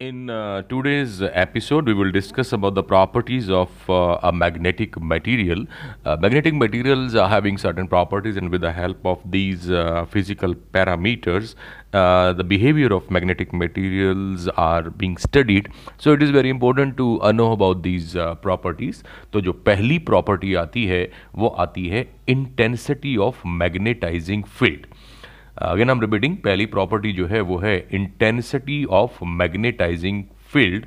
In uh, today's episode, we will discuss about the properties of uh, a magnetic material. Uh, magnetic materials are having certain properties, and with the help of these uh, physical parameters, uh, the behavior of magnetic materials are being studied. So, it is very important to uh, know about these uh, properties. तो जो पहली property आती है वो आती है intensity of magnetising field again हम repeating पहली प्रॉपर्टी जो है वो है इंटेंसिटी ऑफ़ मैग्नेटाइजिंग फ़ील्ड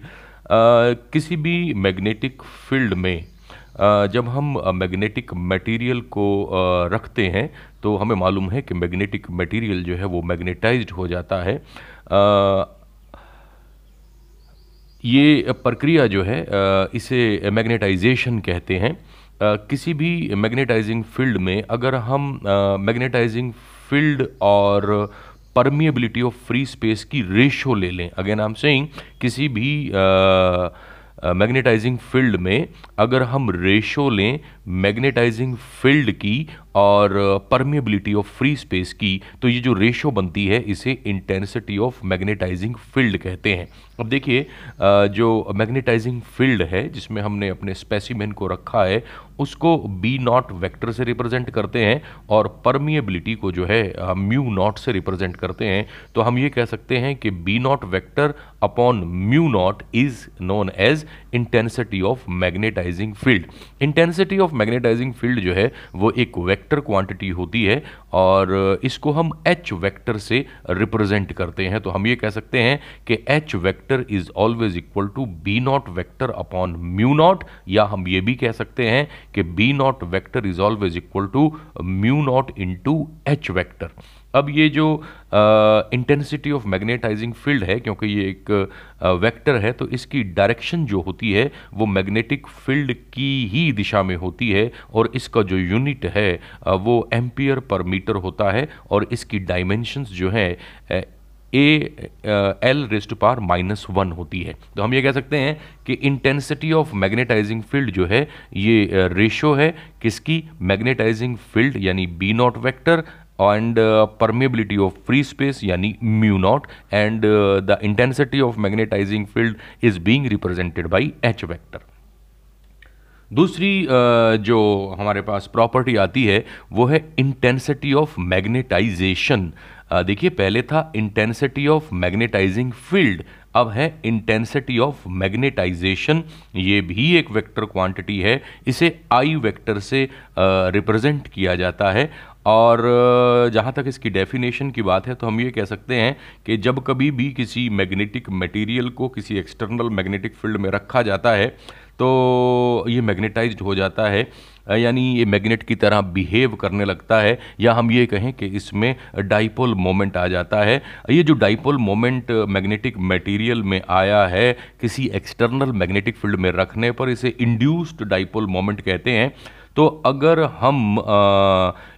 किसी भी मैग्नेटिक फ़ील्ड में जब हम मैग्नेटिक मटेरियल को रखते हैं तो हमें मालूम है कि मैग्नेटिक मटेरियल जो है वो मैग्नेटाइज्ड हो जाता है। ये प्रक्रिया जो है इसे मैग्नेटाइजेशन कहते हैं। किसी भी मैग्नेटाइजिंग फ़ील्ड में अगर हम मैग्नेटाइजिंग फ़ील्ड और परमिएबिलिटी ऑफ़ फ्री स्पेस की रेशो ले लें। अगेन आई एम सेइंग किसी भी मैग्नेटाइजिंग uh, फ़ील्ड में अगर हम रेशो लें मैग्नेटाइजिंग फ़ील्ड की और परमिएबिलिटी ऑफ़ फ्री स्पेस की तो ये जो रेशो बनती है, इसे इंटेंसिटी ऑफ़ मैग्नेटाइजिंग फ़ील्ड कहते हैं। अब देखिए जो मैग्नेटाइजिंग फ़ील्ड है, जिसमें हमने अपने स्पेसिमेन को रखा है, उसको बी नॉट वेक्टर से रिप्रेजेंट करते हैं और परमिएबिलिटी को जो है म्यू नॉट से रिप्रेजेंट करते हैं तो हम ये कह सकते हैं कि B not vector upon mu not is known as intensity of magnetising field intensity of magnetising field जो है वो एक वेक्टर क्वांटिटी होती है और इसको हम एच वेक्टर से रिप्रेजेंट करते हैं। तो हम ये कह सकते हैं कि H vector is always equal to B not vector upon mu not या हम ये भी कह सकते हैं कि B not vector is always equal to mu not into H vector अब ये जो इंटेंसिटी ऑफ़ मैग्नेटाइजिंग फ़ील्ड है, क्योंकि ये एक वेक्टर है तो इसकी डायरेक्शन जो होती है, वो मैग्नेटिक फ़ील्ड की ही दिशा में होती है, और इसका जो यूनिट है वो एम्पियर पर मीटर मीटर होता है और इसकी डायमेंशंस जो है, A L raised power minus one होती है। तो हम ये कह सकते हैं कि इंटेंसिटी ऑफ़ मैग्नेटाइजिंग फ़ील्ड जो है, ये रेशो है किसकी? मैग्नेटाइजिंग फ़ील्ड यानी B not vector and permeability of free space यानी mu not and the intensity of magnetising field is being represented by H vector दूसरी जो हमारे पास प्रॉपर्टी आती है, वो है इंटेंसिटी ऑफ़ मैग्नेटाइजेशन देखिए, पहले था इंटेंसिटी ऑफ़ मैग्नेटाइजिंग फ़ील्ड अब है इंटेंसिटी ऑफ़ मैग्नेटाइजेशन ये भी एक वेक्टर क्वांटिटी है, इसे आई वेक्टर से रिप्रेजेंट किया जाता है। और जहाँ तक इसकी डेफिनेशन की बात है तो हम ये कह सकते हैं कि जब कभी भी किसी मैग्नेटिक मटेरियल को किसी एक्सटर्नल मैग्नेटिक फ़ील्ड में रखा जाता है तो ये मैग्नेटाइज हो जाता है यानी ये मैग्नेट की तरह बिहेव करने लगता है, या हम ये कहें कि इसमें डाइपोल मोमेंट आ जाता है। ये जो डाइपोल मोमेंट मैग्नेटिक मटेरियल में आया है, किसी एक्सटर्नल मैग्नेटिक फ़ील्ड में रखने पर इसे इंड्यूस्ड डाइपोल मोमेंट कहते हैं। तो अगर हम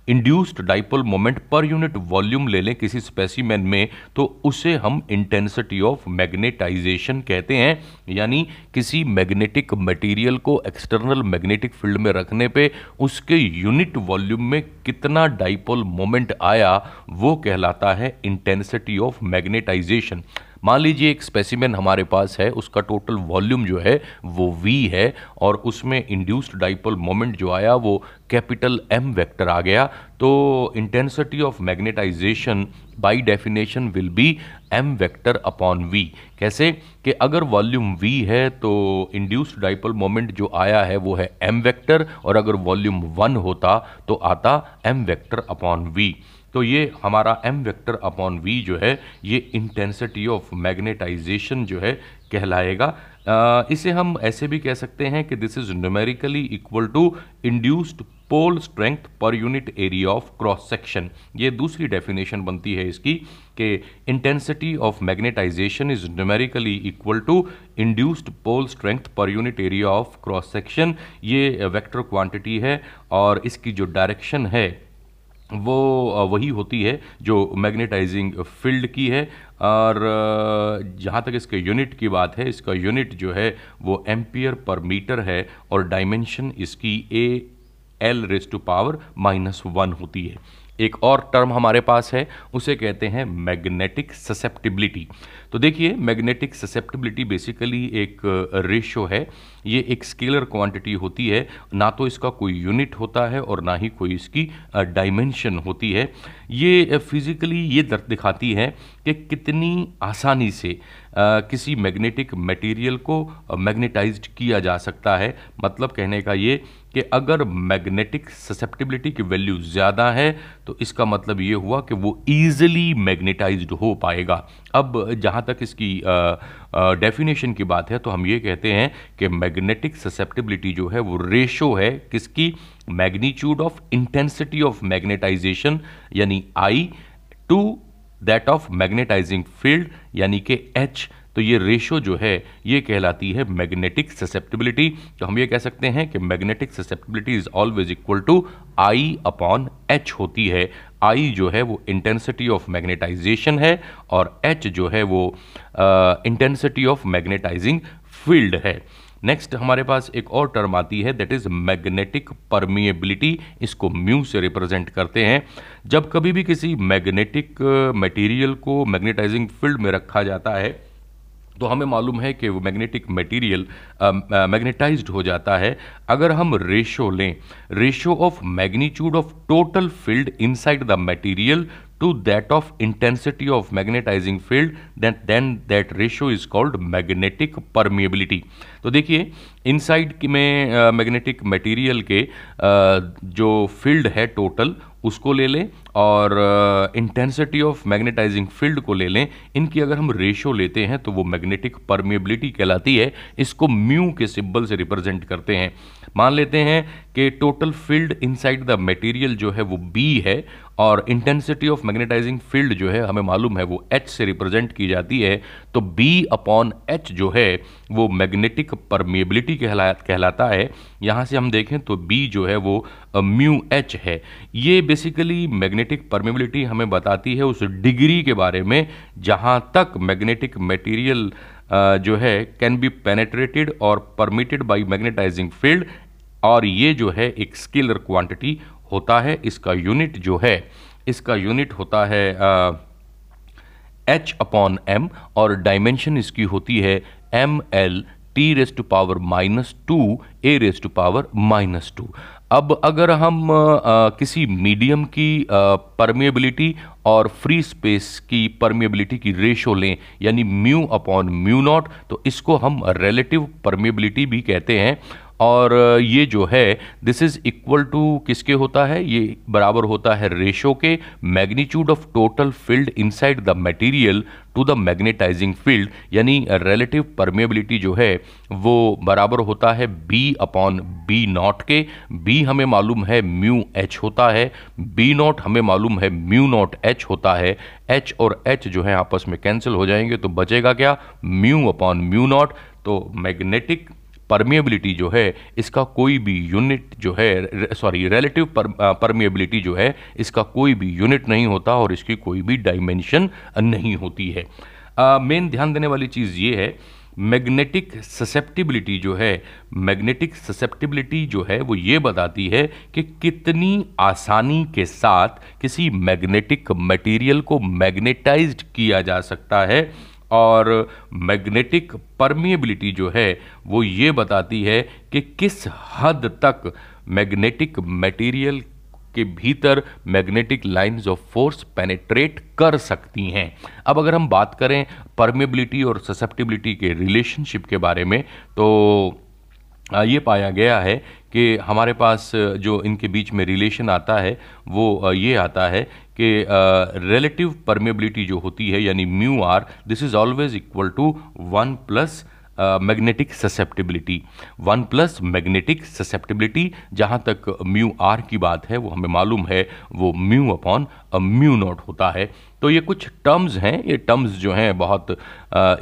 induced dipole moment per unit volume ले लें किसी स्पेसिमेन में तो उसे हम इंटेंसिटी ऑफ़ मैग्नेटाइजेशन कहते हैं, यानी किसी मैग्नेटिक मटेरियल को एक्सटर्नल मैग्नेटिक फ़ील्ड में रखने पे उसके यूनिट वॉल्यूम में कितना डाइपोल मोमेंट आया, वो कहलाता है इंटेंसिटी ऑफ़ मैग्नेटाइजेशन मान लीजिए एक स्पेसिमेन हमारे पास है, उसका टोटल वॉल्यूम जो है, वो वी है और उसमें इंड्यूस्ड डाइपोल मोमेंट जो आया, वो कैपिटल एम वेक्टर आ गया तो intensity of magnetisation by definition will be M vector upon V कैसे? कि अगर वॉल्यूम वी है तो इंड्यूस्ड डाइपोल मोमेंट जो आया है, वो है एम वेक्टर और अगर वॉल्यूम वन होता तो आता एम वेक्टर अपॉन वी तो ये हमारा एम वेक्टर अपॉन वी जो है ये इंटेंसिटी ऑफ़ मैग्नेटाइजेशन जो है कहलाएगा। आ, इसे हम ऐसे भी कह सकते हैं कि this is numerically equal to induced pole strength per unit area of cross section ये दूसरी डेफिनेशन बनती है इसकी कि intensity of magnetisation is numerically equal to induced pole strength per unit area of cross section ये vector quantity है और इसकी जो डायरेक्शन है वो वही होती है जो मैग्नेटाइजिंग फ़ील्ड की है। और जहाँ तक इसके यूनिट की बात है, इसका यूनिट जो है वो एम्पियर पर मीटर है और डायमेंशन इसकी A L raise to power minus one होती है। एक और टर्म हमारे पास है, उसे कहते हैं मैग्नेटिक ससेप्टिबिलिटी तो देखिए मैग्नेटिक ससेप्टिबिलिटी बेसिकली एक रेशो है। ये एक स्केलर क्वांटिटी होती है। ना तो इसका कोई यूनिट होता है और ना ही कोई इसकी डायमेंशन होती है। ये फिजिकली ये दर्द दिखाती है कि कितनी आसानी से आ, किसी मैग्नेटिक मटेरियल को मैग्नेटाइज्ड किया जा सकता है। मतलब कहने का ये कि अगर मैग्नेटिक ससेप्टिबिलिटी की वैल्यू ज़्यादा है तो इसका मतलब ये हुआ कि वो ईजिली मैग्नेटाइज्ड हो पाएगा। अब जहाँ तक इसकी डेफिनेशन की बात है तो हम ये कहते हैं कि मैग्नेटिक ससेप्टिबिलिटी जो है वो रेशो है किसकी? Magnitude of intensity of magnetisation यानी I to that of magnetising field यानी कि एच तो ये रेशो जो है, ये कहलाती है मैग्नेटिक ससेप्टिबिलिटी तो हम ये कह सकते हैं कि magnetic susceptibility is always equal to I upon H होती है। आई जो है वो इंटेंसिटी ऑफ़ मैग्नेटाइजेशन है और एच जो है वो इंटेंसिटी ऑफ़ मैग्नेटाइजिंग फ़ील्ड है। नेक्स्ट हमारे पास एक और टर्म आती है दैट इज़ मैग्नेटिक परमिएबिलिटी इसको म्यू से रिप्रेजेंट करते हैं। जब कभी भी किसी मैग्नेटिक मटेरियल को मैग्नेटाइजिंग फ़ील्ड में रखा जाता है तो हमें मालूम है कि वो मैग्नेटिक मटेरियल मैग्नेटाइज्ड हो जाता है। अगर हम रेशो लें ratio of magnitude of total field inside the material to that of intensity of magnetizing field then then that ratio is called magnetic permeability. तो देखिए इनसाइड में मैग्नेटिक मटेरियल के uh, जो फ़ील्ड है टोटल उसको ले लें और इंटेंसिटी ऑफ़ मैग्नेटाइजिंग फ़ील्ड को ले लें इनकी अगर हम रेशो लेते हैं तो वो मैग्नेटिक परमेबिलिटी कहलाती है। इसको म्यू के सिंबल से रिप्रेजेंट करते हैं। मान लेते हैं कि total field inside the material जो है वो बी है और इंटेंसिटी ऑफ़ मैग्नेटाइजिंग फ़ील्ड जो है, हमें मालूम है, वो एच से रिप्रेजेंट की जाती है। तो बी अपॉन एच जो है, वो मैग्नेटिक परमेबिलिटी कहला, कहलाता है। यहाँ से हम देखें तो बी जो है वो म्यू एच है। ये बेसिकली मैग्नेटिक परमेबिलिटी हमें बताती है उस डिग्री के बारे में, जहाँ तक मैग्नेटिक मटेरियल जो है कैन बी पेनेट्रेटेड और परमिटेड बाई मैग्नेटाइजिंग फ़ील्ड और ये जो है एक स्केलर क्वांटिटी होता है इसका यूनिट जो है इसका यूनिट होता है एच अपॉन एम और डायमेंशन इसकी होती है M L T raise to power minus two A raise to power minus two अब अगर हम आ, किसी मीडियम की परमेबिलिटी और फ्री स्पेस की परमेबिलिटी की रेशो लें यानी म्यू अपॉन म्यू नॉट तो इसको हम रिलेटिव परमेबिलिटी भी कहते हैं। और ये जो है दिस इज़ इक्वल टू किसके होता है? ये बराबर होता है रेशो के magnitude of total field inside the material to the magnetising field यानी रिलेटिव परमेबिलिटी जो है, वो बराबर होता है बी अपॉन बी नॉट के। बी हमें मालूम है म्यू एच होता है। बी नॉट हमें मालूम है म्यू नॉट एच होता है। एच और एच जो है आपस में कैंसिल हो जाएँगे तो बचेगा क्या? म्यू अपॉन म्यू नॉट तो मैग्नेटिक परमिएबिलिटी जो है, इसका कोई भी यूनिट जो है सॉरी रिलेटिव परमिएबिलिटी जो है, इसका कोई भी यूनिट नहीं होता और इसकी कोई भी डायमेंशन नहीं होती है। मेन ध्यान देने वाली चीज़ ये है मैग्नेटिक ससेप्टिबिलिटी जो है मैग्नेटिक ससेप्टिबिलिटी जो है, वो ये बताती है कि कितनी आसानी के साथ किसी मैग्नेटिक मटेरियल को मैग्नेटाइज्ड किया जा सकता है। और मैग्नेटिक परमिएबिलिटी जो है, वो ये बताती है कि किस हद तक मैग्नेटिक मटेरियल के भीतर magnetic lines of force penetrate कर सकती हैं। अब अगर हम बात करें परमेबिलिटी और ससेप्टिबिलिटी के रिलेशनशिप के बारे में तो ये पाया गया है कि हमारे पास, जो इनके बीच में रिलेशन आता है, वो ये आता है कि रिलेटिव परमेबिलिटी जो होती है, यानी mu R this is always equal to one plus magnetic susceptibility one plus magnetic susceptibility जहाँ तक म्यू आर की बात है, वो हमें मालूम है, वो म्यू अपॉन म्यू नॉट होता है। तो ये कुछ टर्म्स हैं, ये टर्म्स जो हैं बहुत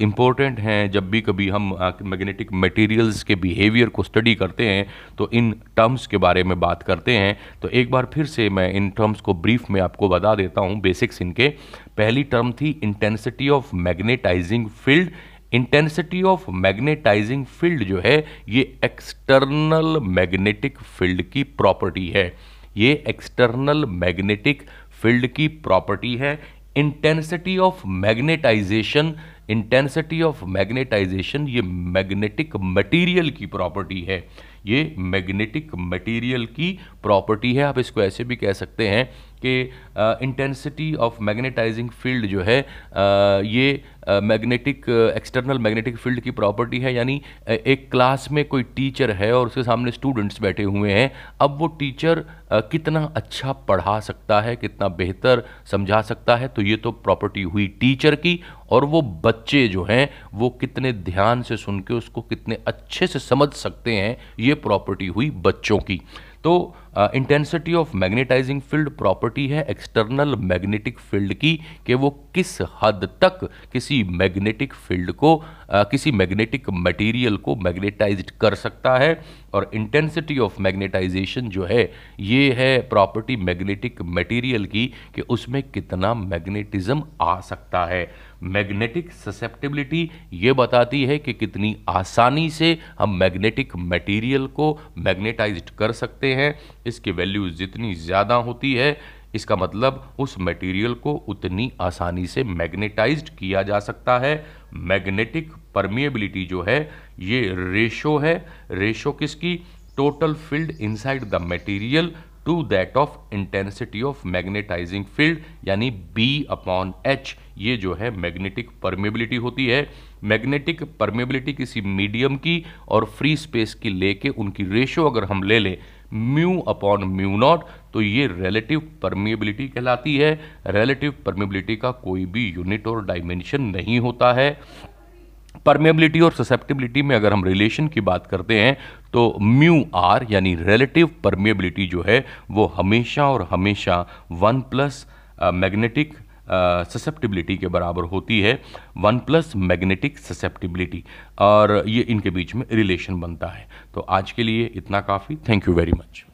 इम्पोर्टेंट हैं। जब भी कभी हम मैग्नेटिक मटेरियल्स के बिहेवियर को स्टडी करते हैं तो इन टर्म्स के बारे में बात करते हैं। तो एक बार फिर से मैं इन टर्म्स को ब्रीफ में आपको बता देता हूँ बेसिक्स इनके। पहली टर्म थी intensity of magnetising field intensity of magnetising field जो है, ये एक्सटर्नल मैग्नेटिक फ़ील्ड की प्रॉपर्टी है। ये एक्सटर्नल मैग्नेटिक फ़ील्ड की प्रॉपर्टी है। Intensity of magnetisation intensity of magnetisation ये मैग्नेटिक मटेरियल की प्रॉपर्टी है। ये मैग्नेटिक मटेरियल की प्रॉपर्टी है, आप इसको ऐसे भी कह सकते हैं कि इंटेंसिटी ऑफ़ मैग्नेटाइजिंग फ़ील्ड जो है uh, ये मैग्नेटिक एक्सटर्नल मैग्नेटिक फ़ील्ड की प्रॉपर्टी है यानी एक क्लास में कोई टीचर है और उसके सामने स्टूडेंट्स बैठे हुए हैं अब वो टीचर कितना अच्छा पढ़ा सकता है कितना बेहतर समझा सकता है तो ये तो प्रॉपर्टी हुई टीचर की और वो बच्चे जो हैं वो कितने ध्यान से सुन के उसको कितने अच्छे से समझ सकते हैं ये प्रॉपर्टी हुई बच्चों की। तो intensity of magnetising field property है एक्सटर्नल मैग्नेटिक फ़ील्ड की कि वो किस हद तक किसी मैग्नेटिक फ़ील्ड को uh, किसी मैग्नेटिक मटेरियल को मैग्नेटाइज कर सकता है। और इंटेंसिटी ऑफ़ मैग्नेटाइजेशन जो है ये है प्रॉपर्टी मैग्नेटिक मटेरियल की कि उसमें कितना मैग्नेटिज्म आ सकता है। मैग्नेटिक ससेप्टिबिलिटी ये बताती है कि कितनी आसानी से हम मैग्नेटिक मटेरियल को मैग्नेटाइज कर सकते हैं। इसकी वैल्यू जितनी ज़्यादा होती है, इसका मतलब उस मटेरियल को उतनी आसानी से मैग्नेटाइज्ड किया जा सकता है। मैग्नेटिक परमिएबिलिटी जो है, ये रेशो है। रेशो किसकी? Total field inside the material to that of intensity of magnetising field यानी बी अपॉन एच ये जो है मैग्नेटिक परमेबिलिटी होती है। मैग्नेटिक परमेबिलिटी किसी मीडियम की और फ्री स्पेस की लेके उनकी रेशो अगर हम ले लें म्यू अपॉन म्यू नॉट तो ये रिलेटिव परमिएबिलिटी कहलाती है। रिलेटिव परमिएबिलिटी का कोई भी यूनिट और डायमेंशन नहीं होता है। परमेबिलिटी और ससेप्टिबिलिटी में अगर हम रिलेशन की बात करते हैं तो म्यू आर यानी रिलेटिव परमेबिलिटी जो है, वो हमेशा और हमेशा वन प्लस मैग्नेटिक ससेप्टिबिलिटी के बराबर होती है वन प्लस मैग्नेटिक ससेप्टिबिलिटी और ये इनके बीच में रिलेशन बनता है। तो आज के लिए इतना काफ़ी। Thank you very much